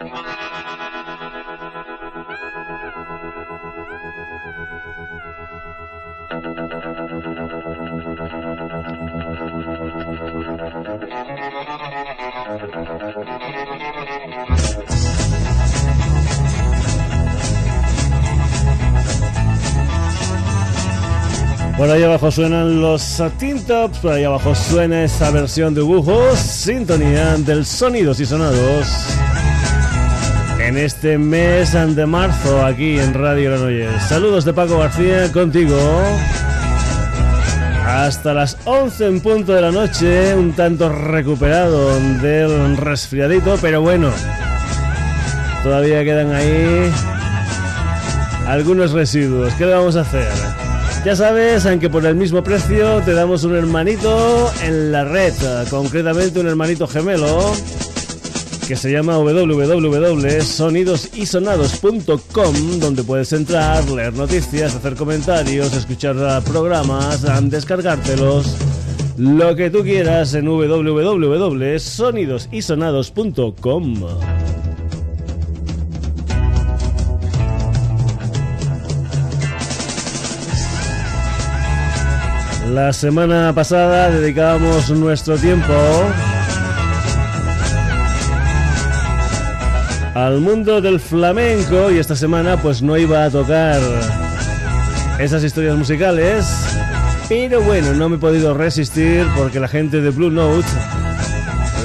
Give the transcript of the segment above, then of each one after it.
Por ahí abajo suenan los Satin por ahí abajo suena esa versión de dibujos, sintonía del Sonidos y Sonados. En este mes de marzo, aquí en Radio Granollers. Saludos de Paco García contigo. Hasta las 11 en punto de la noche, un tanto recuperado del resfriadito, pero bueno, todavía quedan ahí algunos residuos. ¿Qué le vamos a hacer? Ya sabes, aunque por el mismo precio te damos un hermanito en la red, concretamente un hermanito gemelo que se llama www.sonidosisonados.com donde puedes entrar, leer noticias, hacer comentarios, escuchar programas, descargártelos, lo que tú quieras en www.sonidosisonados.com. La semana pasada dedicábamos nuestro tiempo al mundo del flamenco y esta semana pues no iba a tocar esas historias musicales, pero bueno, no me he podido resistir porque la gente de Blue Note,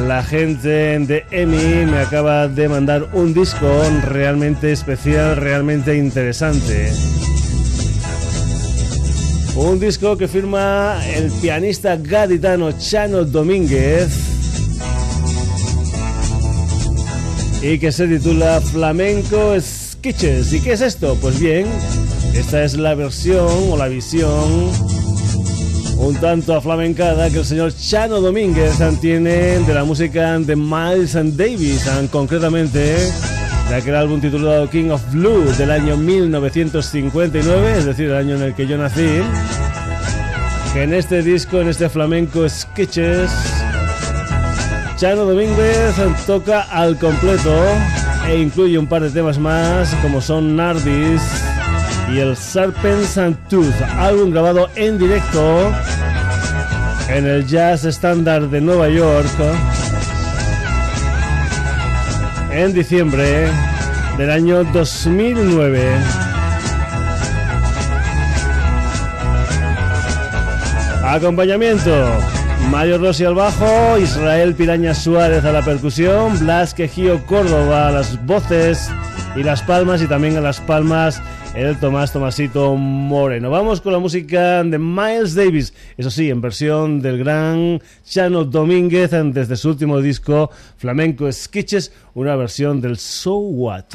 la gente de EMI me acaba de mandar un disco realmente especial, realmente interesante. Un disco que firma el pianista gaditano Chano Domínguez y que se titula Flamenco Sketches. ¿Y qué es esto? Pues bien, esta es la versión o la visión un tanto aflamencada que el señor Chano Domínguez tiene de la música de Miles Davis, concretamente de aquel álbum titulado King of Blue del año 1959, es decir, el año en el que yo nací, que en este disco, en este flamenco Sketches, Chano Domínguez toca al completo e incluye un par de temas más como son Nardis y el Serpents and Tooth, álbum grabado en directo en el Jazz Standard de Nueva York en diciembre del año 2009. Acompañamiento. Mario Rossi al bajo, Israel Piraña Suárez a la percusión, Blas Quejío Córdoba a las voces y las palmas y también a las palmas el Tomás Tomasito Moreno. Vamos con la música de Miles Davis, eso sí, en versión del gran Chano Domínguez desde su último disco Flamenco Sketches, una versión del So What.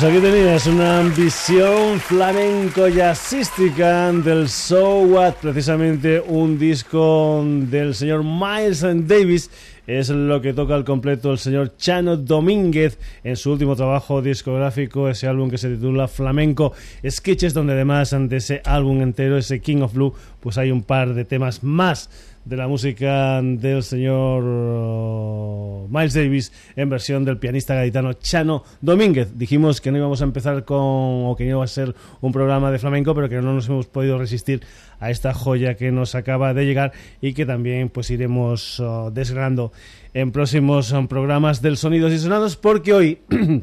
Pues aquí tenías una visión flamenco jazzística del So What, precisamente un disco del señor Miles Davis. Es lo que toca al completo el señor Chano Domínguez en su último trabajo discográfico, ese álbum que se titula Flamenco Sketches, donde además de ese álbum entero, ese King of Blue, pues hay un par de temas más de la música del señor uh, Miles Davis en versión del pianista gaditano Chano Domínguez. Dijimos que no íbamos a empezar con, o que iba a ser un programa de flamenco, pero que no nos hemos podido resistir a esta joya que nos acaba de llegar y que también pues iremos uh, desgranando en próximos um, programas del Sonidos y Sonados, porque hoy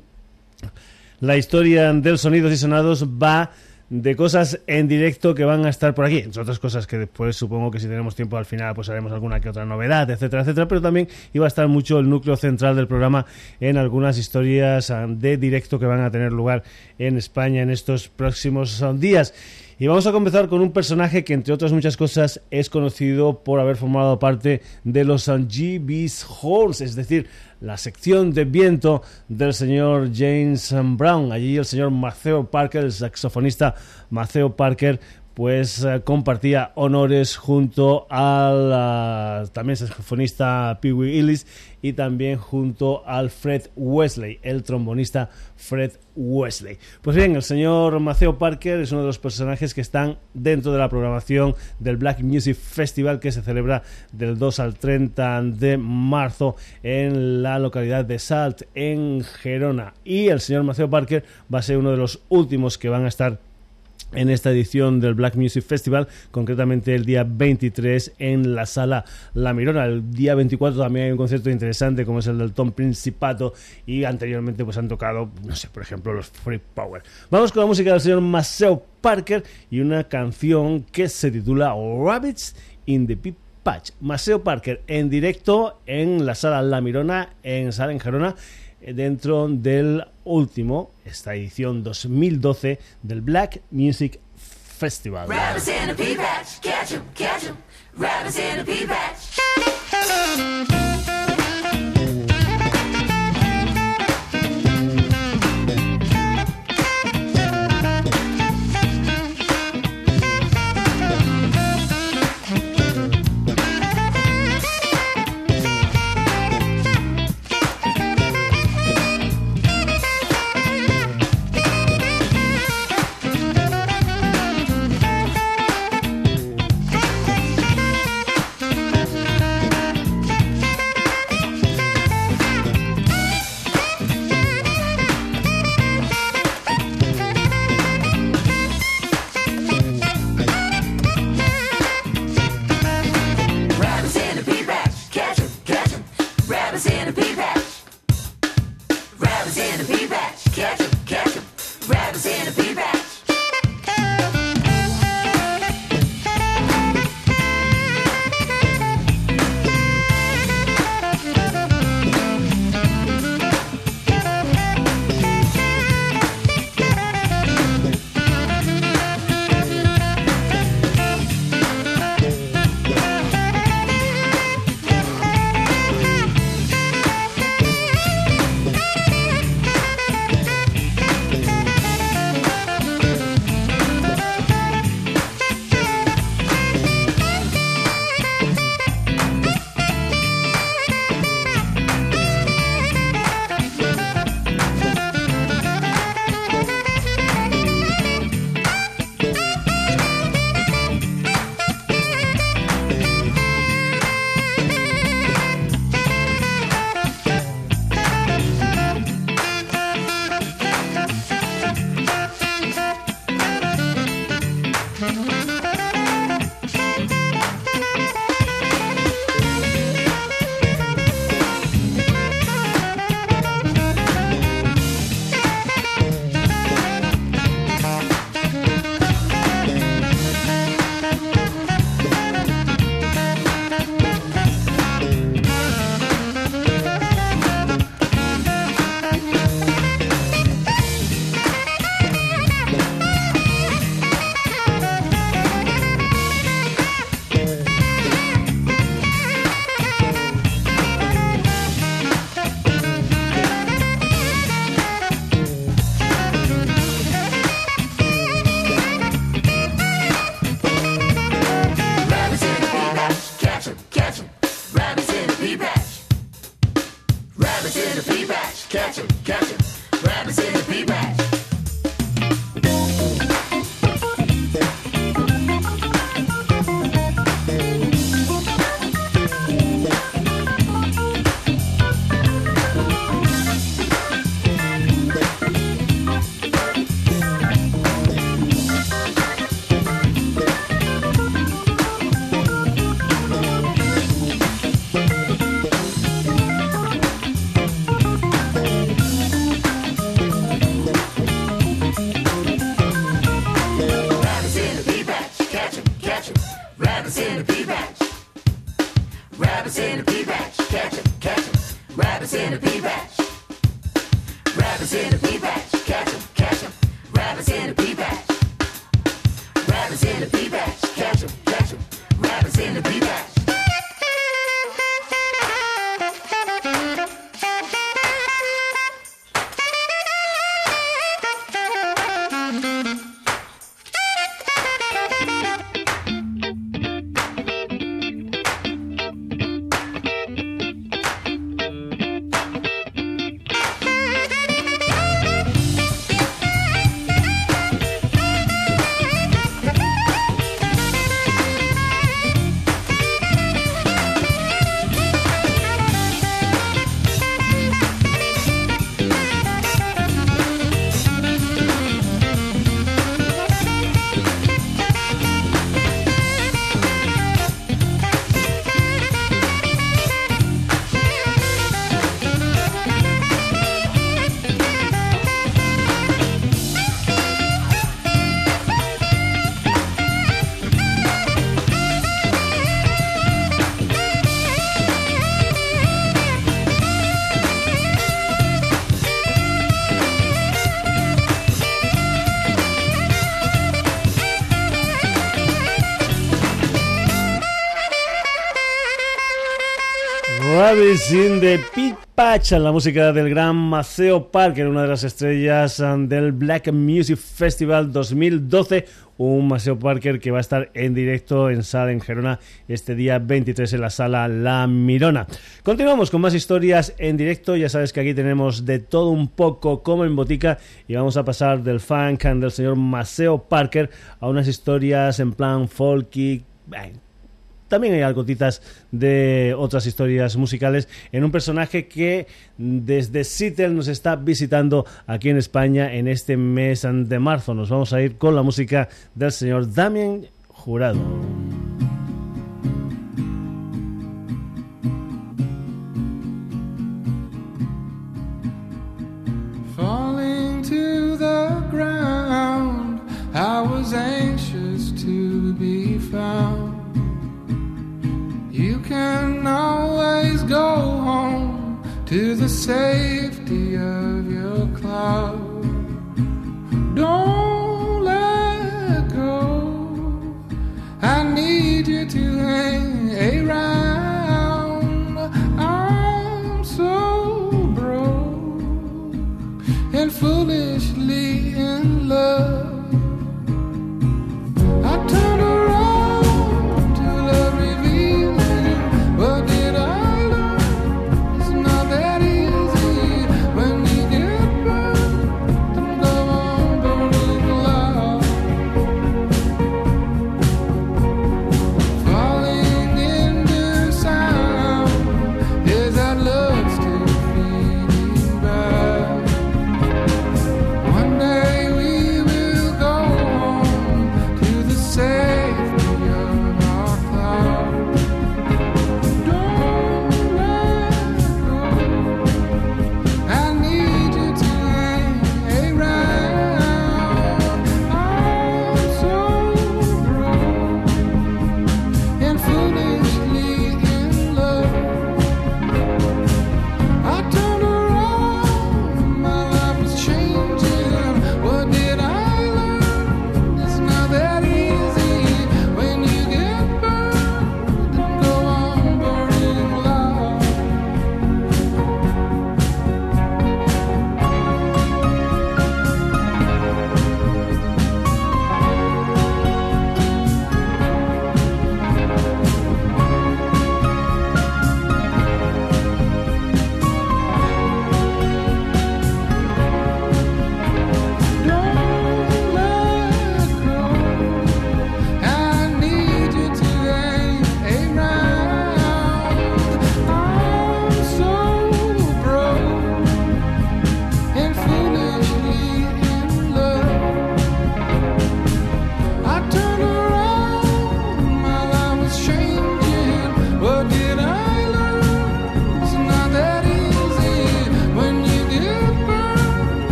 la historia del Sonidos y Sonados va de cosas en directo que van a estar por aquí, entre otras cosas que después supongo que si tenemos tiempo al final pues haremos alguna que otra novedad, etcétera, etcétera, pero también iba a estar mucho el núcleo central del programa en algunas historias ah, de directo que van a tener lugar en España en estos próximos ah, días. Y vamos a comenzar con un personaje que, entre otras muchas cosas, es conocido por haber formado parte de los GB's Halls, es decir, la sección de viento del señor James Brown. Allí el señor Maceo Parker, el saxofonista Maceo Parker, pues eh, compartía honores junto al también saxofonista Pee Wee Ellis y también junto al Fred Wesley, el trombonista Fred Wesley. Pues bien, el señor Maceo Parker es uno de los personajes que están dentro de la programación del Black Music Festival que se celebra del 2 al 30 de marzo en la localidad de Salt, en Gerona. Y el señor Maceo Parker va a ser uno de los últimos que van a estar en esta edición del Black Music Festival, concretamente el día 23 en la sala La Mirona. El día 24 también hay un concierto interesante como es el del Tom Principato y anteriormente pues han tocado, no sé, por ejemplo los Free Power. Vamos con la música del señor Maceo Parker y una canción que se titula Rabbits in the Pip Patch. Maceo Parker en directo en la sala La Mirona en Sala en Gerona eh, dentro del último, esta edición 2012 del Black Music Festival. Sin de Pete Patch, la música del gran Maceo Parker, una de las estrellas um, del Black Music Festival 2012. Un Maceo Parker que va a estar en directo en Sala en Gerona este día 23 en la sala La Mirona. Continuamos con más historias en directo. Ya sabes que aquí tenemos de todo un poco como en botica y vamos a pasar del funk del señor Maceo Parker a unas historias en plan folky también hay algo de otras historias musicales en un personaje que desde Seattle nos está visitando aquí en España en este mes de marzo. Nos vamos a ir con la música del señor Damien Jurado. I was anxious to be found. Can always go home to the safety of your cloud. Don't let go. I need you to hang around. I'm so broke and foolishly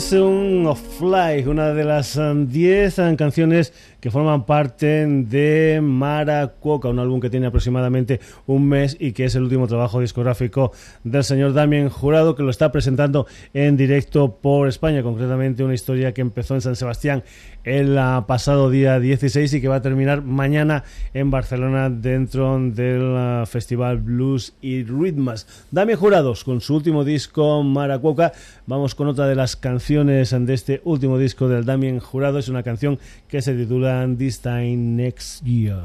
Museum of Fly, una de las 10 um, um, canciones que forman parte de Maracuoca, un álbum que tiene aproximadamente un mes y que es el último trabajo discográfico del señor Damien Jurado, que lo está presentando en directo por España, concretamente una historia que empezó en San Sebastián el uh, pasado día 16 y que va a terminar mañana en Barcelona dentro del Festival Blues y Ritmas. Damien Jurados con su último disco Maracuoca, vamos con otra de las canciones de este último disco del Damien Jurado. Es una canción que se titula This Time Next Year.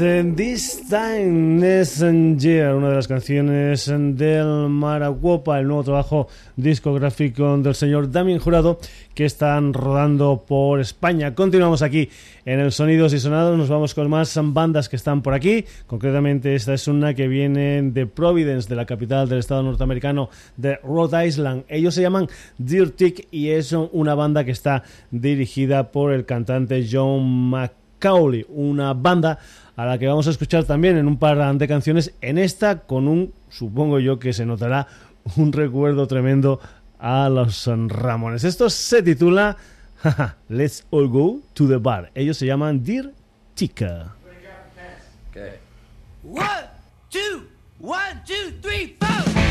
This Time Messenger, una de las canciones del Maraguopa, el nuevo trabajo discográfico del señor Damien Jurado que están rodando por España. Continuamos aquí en el Sonidos y Sonados, nos vamos con más bandas que están por aquí. Concretamente, esta es una que viene de Providence, de la capital del estado norteamericano de Rhode Island. Ellos se llaman Dirtic y es una banda que está dirigida por el cantante John Mc Cowley, una banda a la que vamos a escuchar también en un par de canciones, en esta con un, supongo yo que se notará, un recuerdo tremendo a los Ramones. Esto se titula Let's All Go to the Bar. Ellos se llaman Dear Chica. Okay. One, two, one, two, three, four.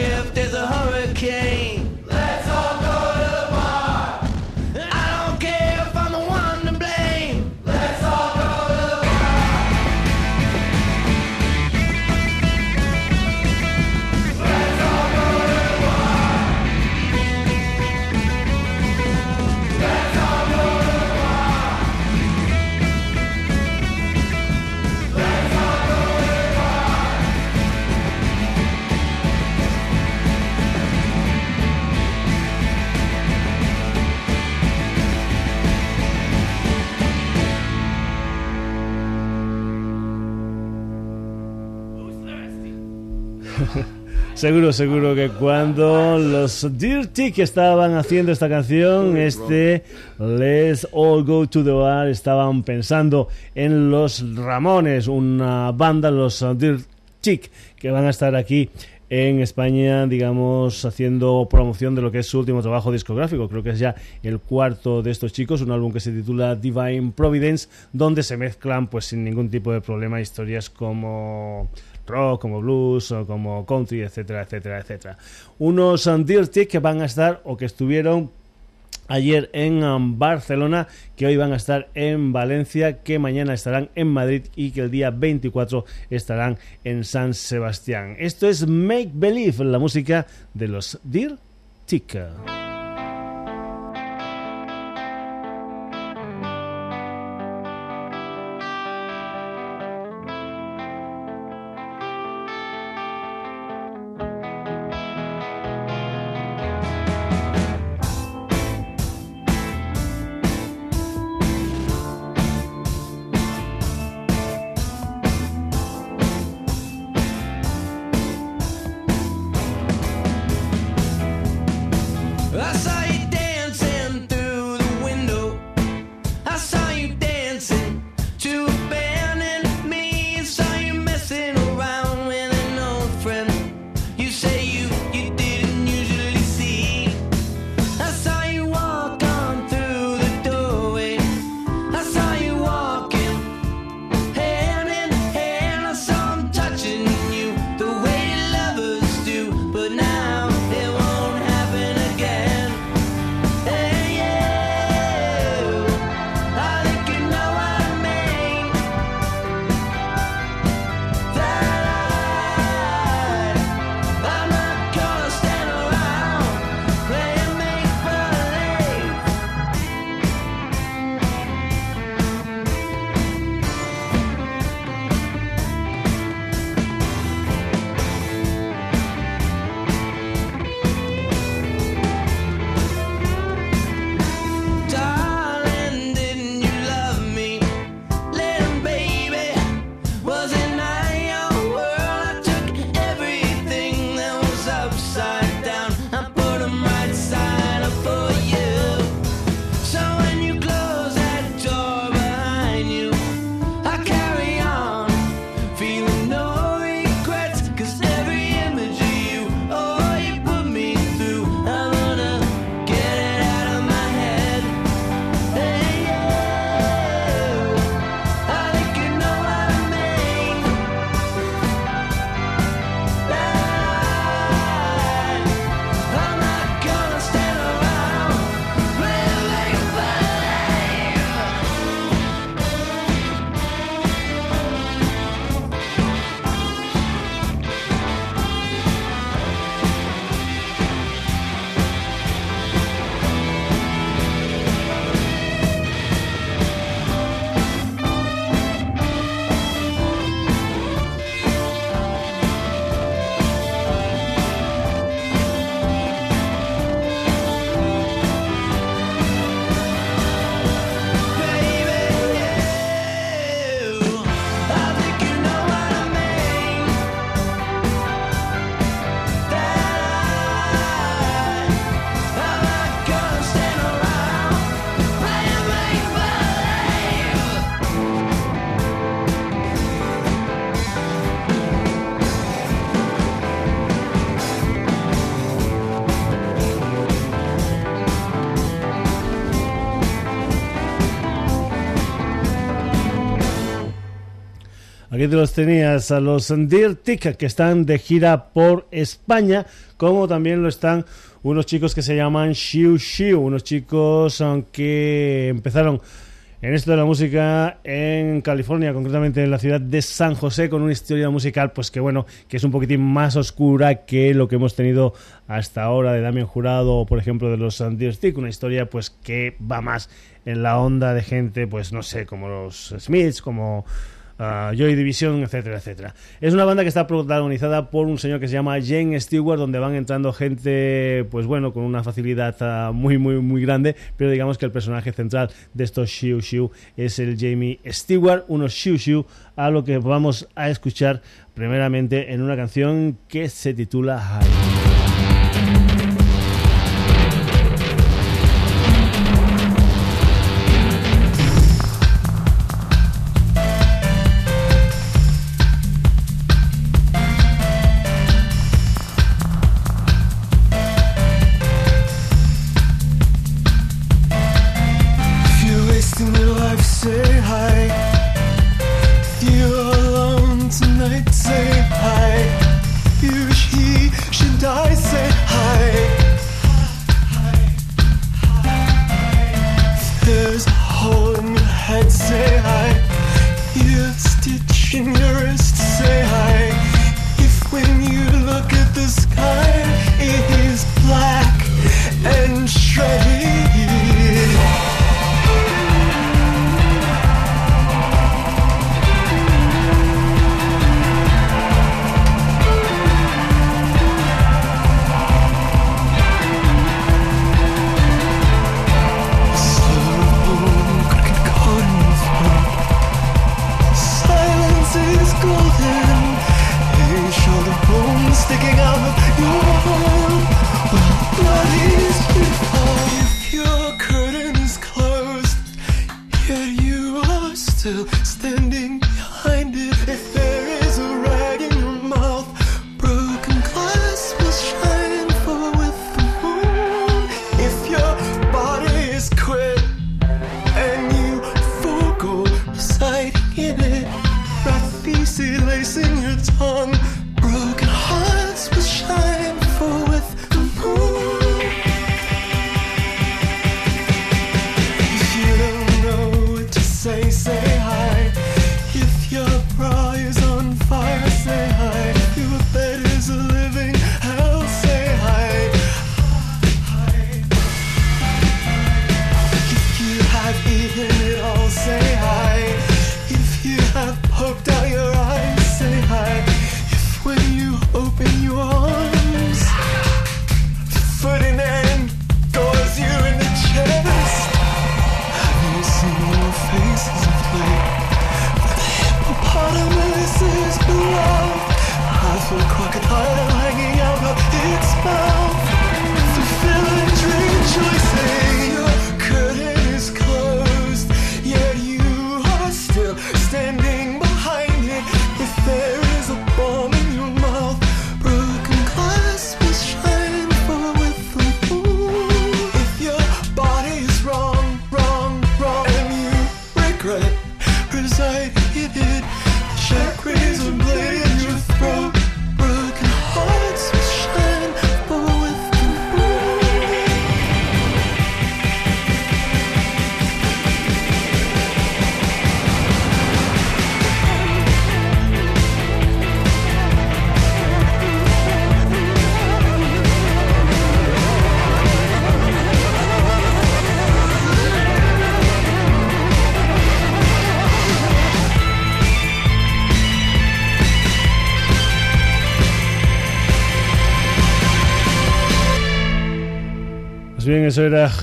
if there's a hurricane. Seguro, seguro que cuando los Dirty que estaban haciendo esta canción, este Let's All Go to the Bar, estaban pensando en los Ramones, una banda, los Dirty que van a estar aquí en España, digamos, haciendo promoción de lo que es su último trabajo discográfico. Creo que es ya el cuarto de estos chicos, un álbum que se titula Divine Providence, donde se mezclan, pues sin ningún tipo de problema, historias como rock, como blues, o como country, etcétera, etcétera, etcétera. Unos um, Dirty que van a estar o que estuvieron ayer en um, Barcelona, que hoy van a estar en Valencia, que mañana estarán en Madrid y que el día 24 estarán en San Sebastián. Esto es Make Believe, la música de los Dear Te los tenías a los Deer Tick que están de gira por España, como también lo están unos chicos que se llaman Shiu Shiu, unos chicos que empezaron en esto de la música en California, concretamente en la ciudad de San José, con una historia musical, pues que bueno, que es un poquitín más oscura que lo que hemos tenido hasta ahora de Damien Jurado por ejemplo de los Stick, una historia pues que va más en la onda de gente, pues no sé, como los Smiths, como Joy Division, etcétera, etcétera. Es una banda que está protagonizada por un señor que se llama Jane Stewart, donde van entrando gente, pues bueno, con una facilidad ah, muy, muy, muy grande, pero digamos que el personaje central de estos Shiu Shiu es el Jamie Stewart, unos Shiu Shiu, a lo que vamos a escuchar primeramente en una canción que se titula High.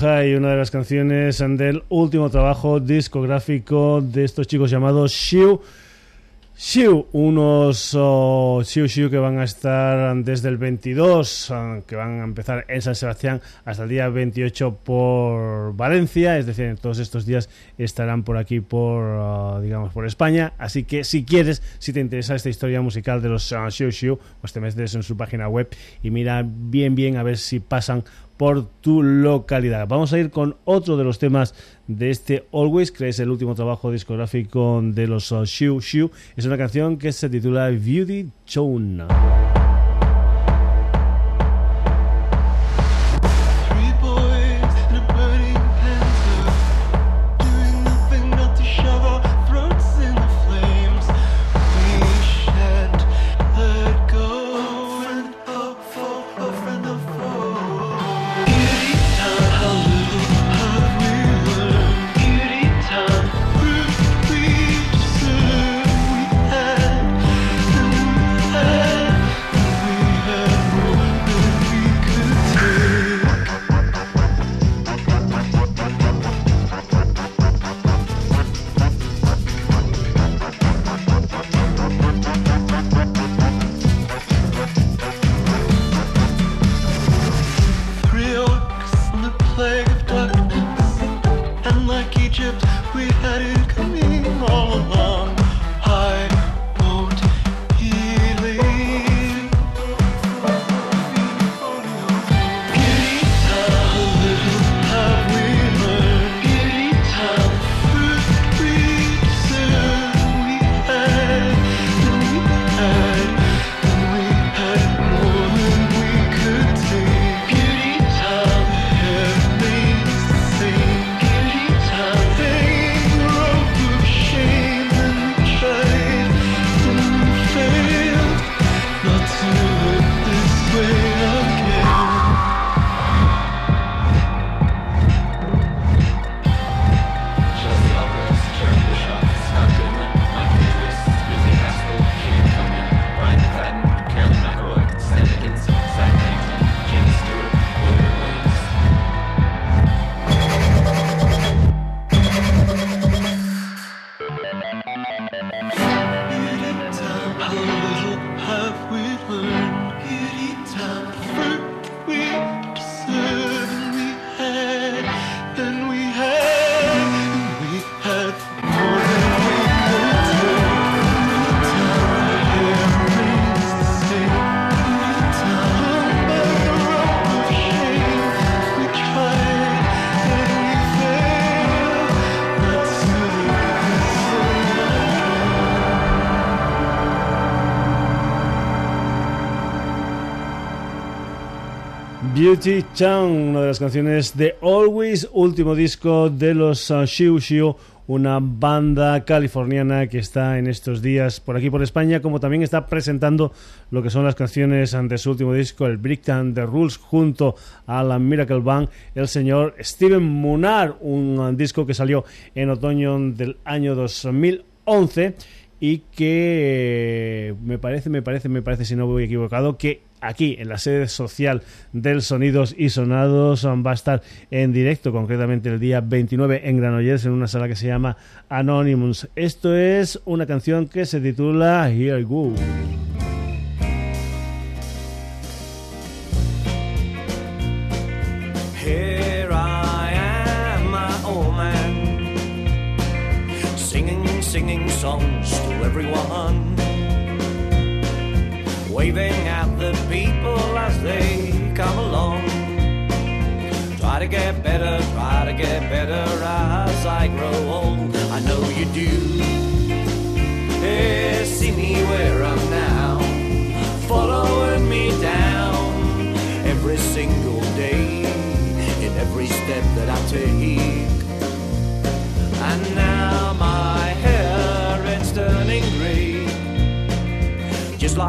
High, una de las canciones del último trabajo discográfico de estos chicos llamados Shiu. Shiu, unos oh, Shiu que van a estar desde el 22, ah, que van a empezar en San Sebastián hasta el día 28 por Valencia, es decir, todos estos días estarán por aquí por, ah, digamos, por España. Así que si quieres, si te interesa esta historia musical de los uh, Shiu pues te metes en su página web y mira bien, bien a ver si pasan por tu localidad. Vamos a ir con otro de los temas de este Always, que es el último trabajo discográfico de los uh, Shoe Shoe. Es una canción que se titula Beauty Tone. Beauty Chan, una de las canciones de Always, último disco de los Shiu Shiu, una banda californiana que está en estos días por aquí por España, como también está presentando lo que son las canciones de su último disco, el Breakdown The Rules, junto a la Miracle Band, el señor Steven Munar, un uh, disco que salió en otoño del año 2011 y que eh, me parece, me parece, me parece, si no voy equivocado, que aquí en la sede social del Sonidos y Sonados va a estar en directo, concretamente el día 29 en Granollers, en una sala que se llama Anonymous. Esto es una canción que se titula Here I Go. Singing, songs to everyone. waving at the people as they come along. Try to get better, try to get better as I grow old. I know you do.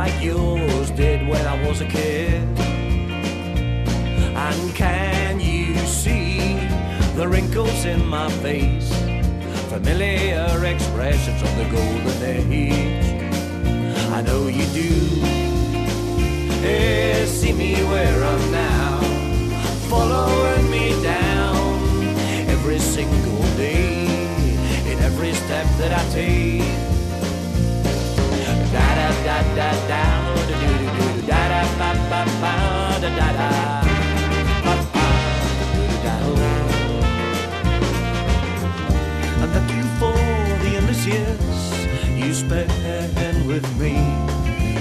Like yours did when I was a kid. And can you see the wrinkles in my face? Familiar expressions of the golden age. I know you do. Hey, see me where I'm now, following me down every single day, in every step that I take da thank you for the endless years you spent with me,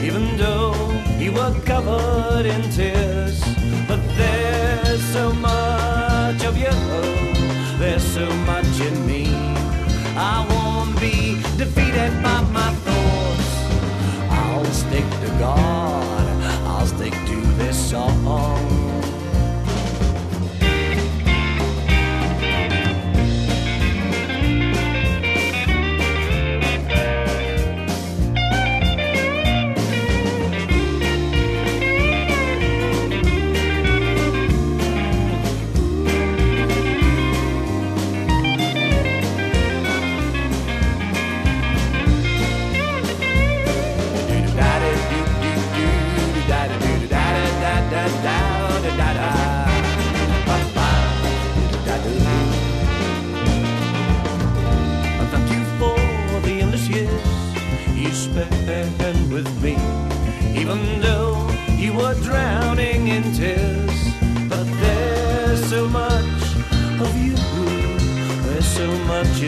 even though you were covered in tears. But there's so much of you, there's so much in me. I won't be defeated by my gone, I'll stick to this song.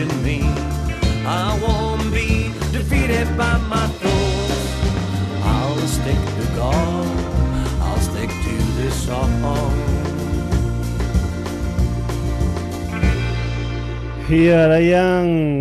In me. I won't be defeated by my thoughts. I'll stick to God. I'll stick to this song. Here I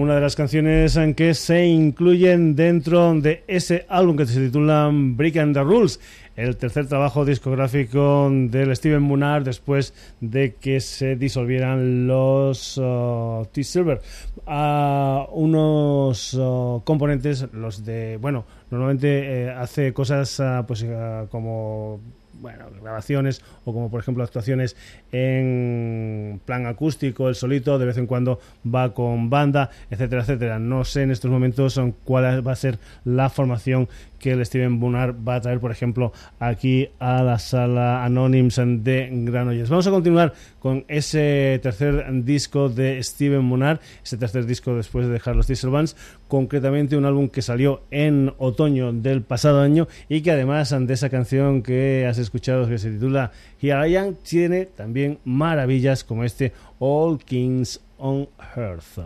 una de las canciones en que se incluyen dentro de ese álbum que se titula Breaking the Rules, el tercer trabajo discográfico del Steven Munar después de que se disolvieran los uh, T-Silver. A unos uh, componentes, los de, bueno, normalmente eh, hace cosas uh, pues como bueno, grabaciones o como por ejemplo actuaciones en plan acústico, el solito, de vez en cuando va con banda, etcétera, etcétera. No sé en estos momentos cuál va a ser la formación que el Steven Bunar va a traer, por ejemplo, aquí a la sala Anonyms de Granollers. Vamos a continuar con ese tercer disco de Steven Bunar, ese tercer disco después de dejar los Diesel Bands, concretamente un álbum que salió en otoño del pasado año y que además de esa canción que has escuchado que se titula Here I Am, tiene también maravillas como este All Kings on Earth.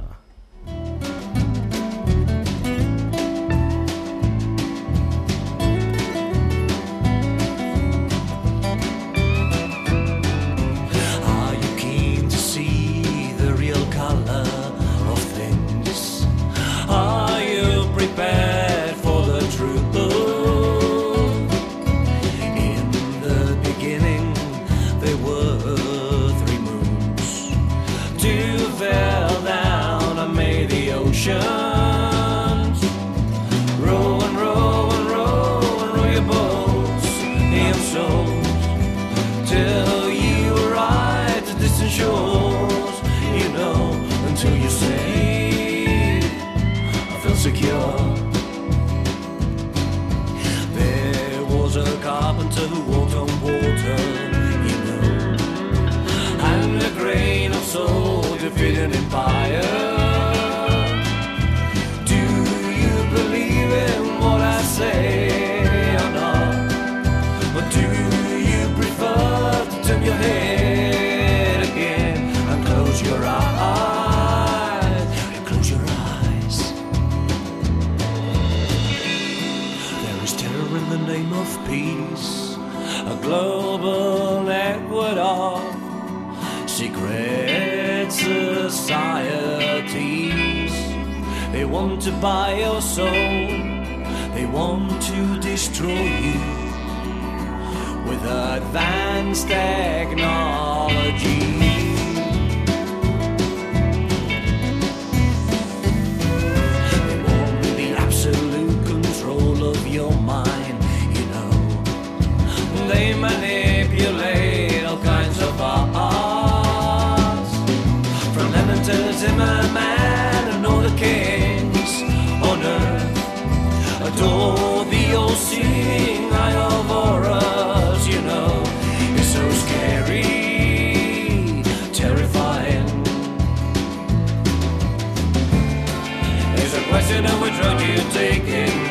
ocean. want to buy your soul, they want to destroy you with advanced technology. They want the absolute control of your mind, you know. They manipulate all kinds of arts from Lenin to Zimmerman. Adore the old seeing eye of auras, you know, it's so scary, terrifying. It's a question of which road you take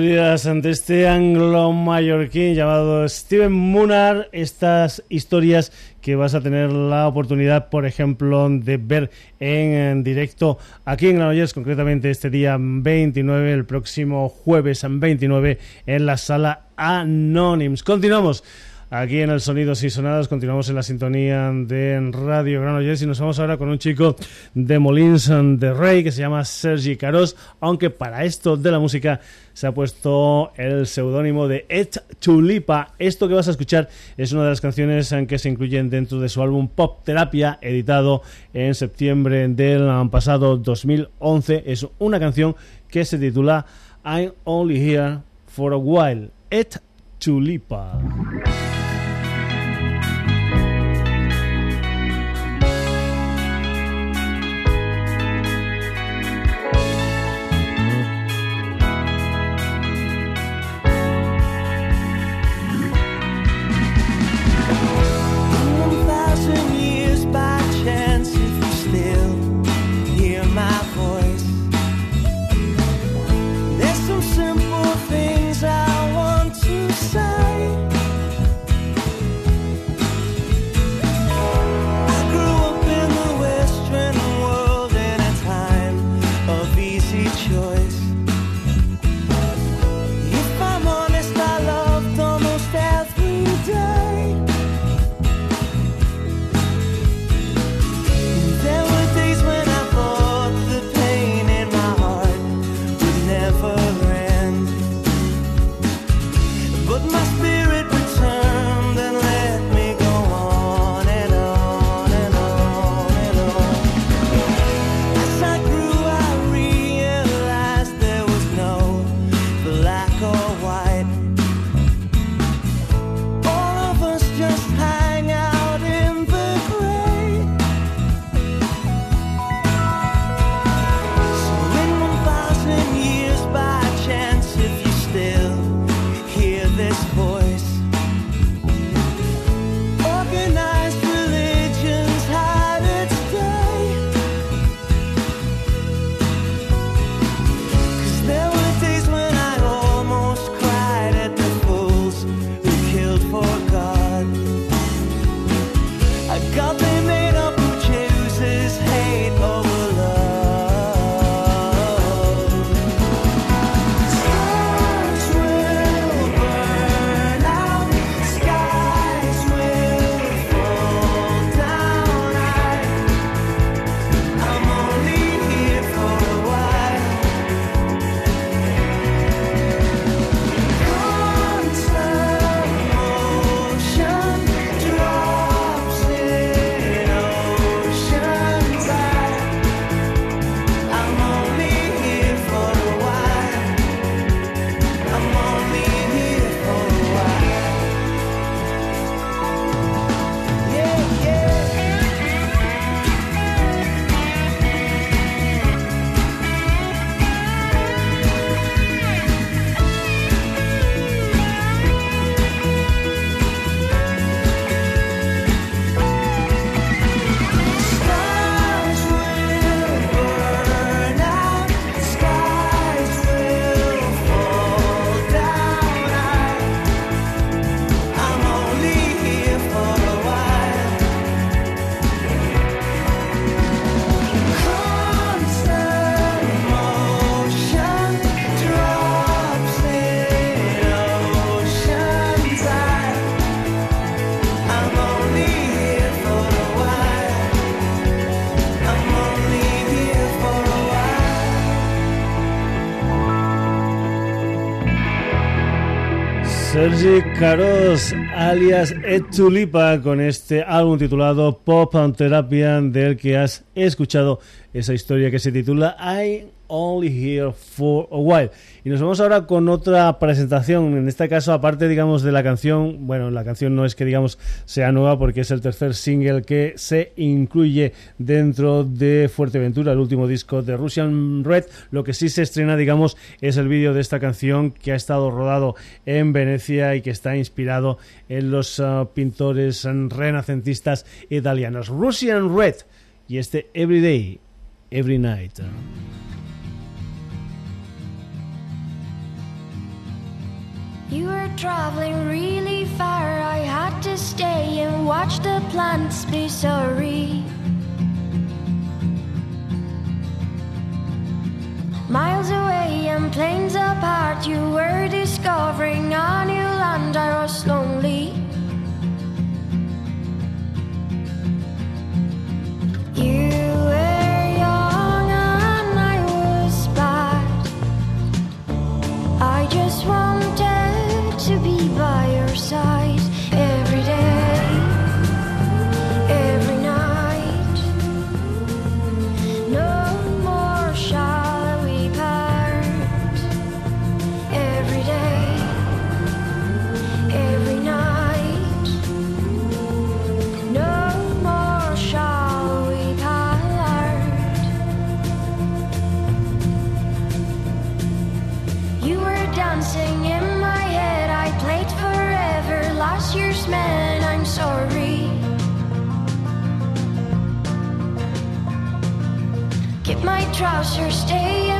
de este anglo-mallorquín llamado Steven Munar, estas historias que vas a tener la oportunidad, por ejemplo, de ver en directo aquí en Granollers, concretamente este día 29, el próximo jueves 29, en la sala Anonyms. Continuamos aquí en el Sonidos y Sonadas. Continuamos en la sintonía de Radio Granollers y nos vamos ahora con un chico de Molins de Rey que se llama Sergi Caros, aunque para esto de la música se ha puesto el seudónimo de Et Chulipa. Esto que vas a escuchar es una de las canciones en que se incluyen dentro de su álbum Pop Terapia, editado en septiembre del pasado 2011. Es una canción que se titula I'm Only Here for a While. Et Chulipa. Sergi Caros, alias Etulipa, con este álbum titulado Pop and Terapia, del que has escuchado esa historia que se titula I Only Here for a While. Y nos vamos ahora con otra presentación. En este caso, aparte, digamos, de la canción, bueno, la canción no es que, digamos, sea nueva porque es el tercer single que se incluye dentro de Fuerteventura, el último disco de Russian Red. Lo que sí se estrena, digamos, es el vídeo de esta canción que ha estado rodado en Venecia y que está inspirado en los uh, pintores renacentistas italianos. Russian Red y este Everyday, Every Night. Uh. You were traveling really far. I had to stay and watch the plants be sorry. Miles away and planes apart, you were discovering a new land. I was lonely. You trousers, stay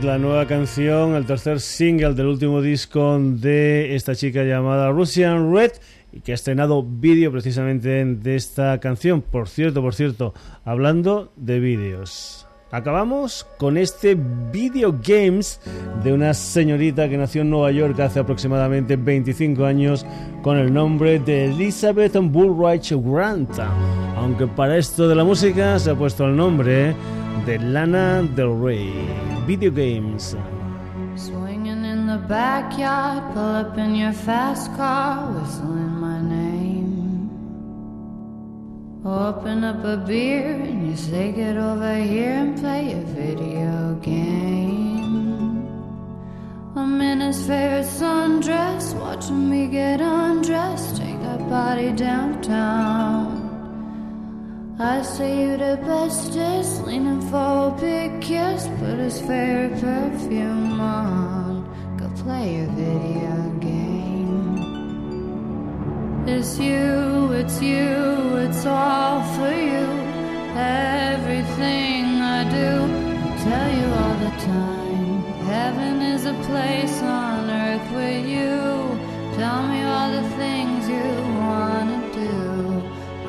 Night, la nueva canción, el tercer single del último disco de esta chica llamada Russian Red y que ha estrenado vídeo precisamente de esta canción. Por cierto, por cierto, hablando de vídeos. Acabamos con este video games de una señorita que nació en Nueva York hace aproximadamente 25 años con el nombre de Elizabeth Bullrich Grant. Aunque para esto de la música se ha puesto el nombre de Lana Del Rey. Video games. Swinging in the backyard, pull up in your fast car, whistling my name. Open up a beer and you say, Get over here and play a video game. I'm in his favorite sundress, watching me get undressed, take that body downtown. I say you the bestest, leaning for a big kiss, put his favorite perfume on. Go play your video game. It's you, it's you, it's all for you. Everything I do, I tell you all the time. Heaven is a place on earth with you. Tell me all the things you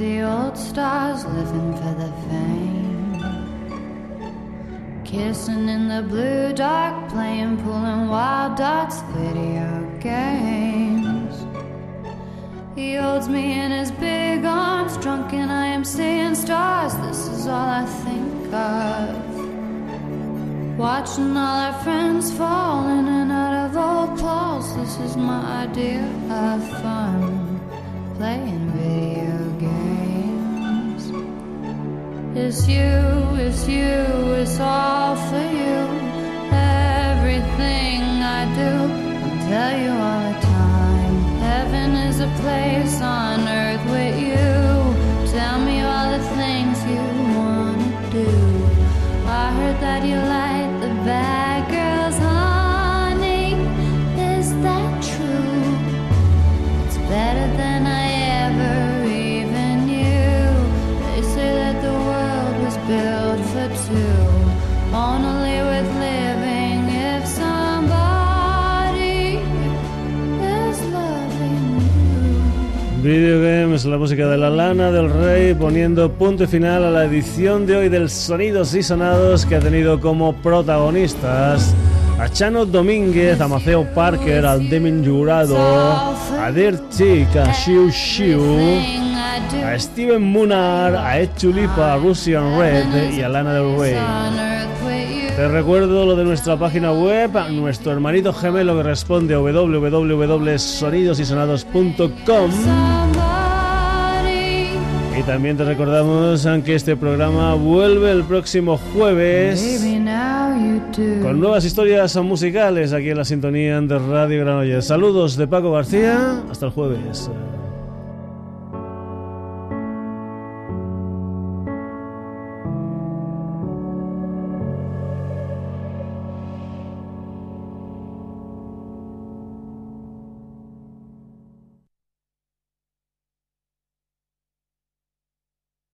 the old stars, living for the fame. Kissing in the blue dark, playing, pulling wild dots, video games. He holds me in his big arms, drunk, and I am seeing stars. This is all I think of. Watching all our friends fall in and out of old clothes. This is my idea of fun. Playing video games. It's you, it's you, it's all for you. Everything I do, I'll tell you all the time. Heaven is a place on earth La música de la lana del rey, poniendo punto y final a la edición de hoy del Sonidos y Sonados que ha tenido como protagonistas a Chano Domínguez, a Maceo Parker, al Demin Jurado, a Dirt Chick, a Shiu Shiu, a Steven Munar, a Ed Chulipa, a Russian Red y a Lana del Rey. Te recuerdo lo de nuestra página web, nuestro hermanito gemelo que responde a www.sonidosysonados.com. Y también te recordamos que este programa vuelve el próximo jueves con nuevas historias musicales aquí en la sintonía de Radio Granollers. Saludos de Paco García, hasta el jueves.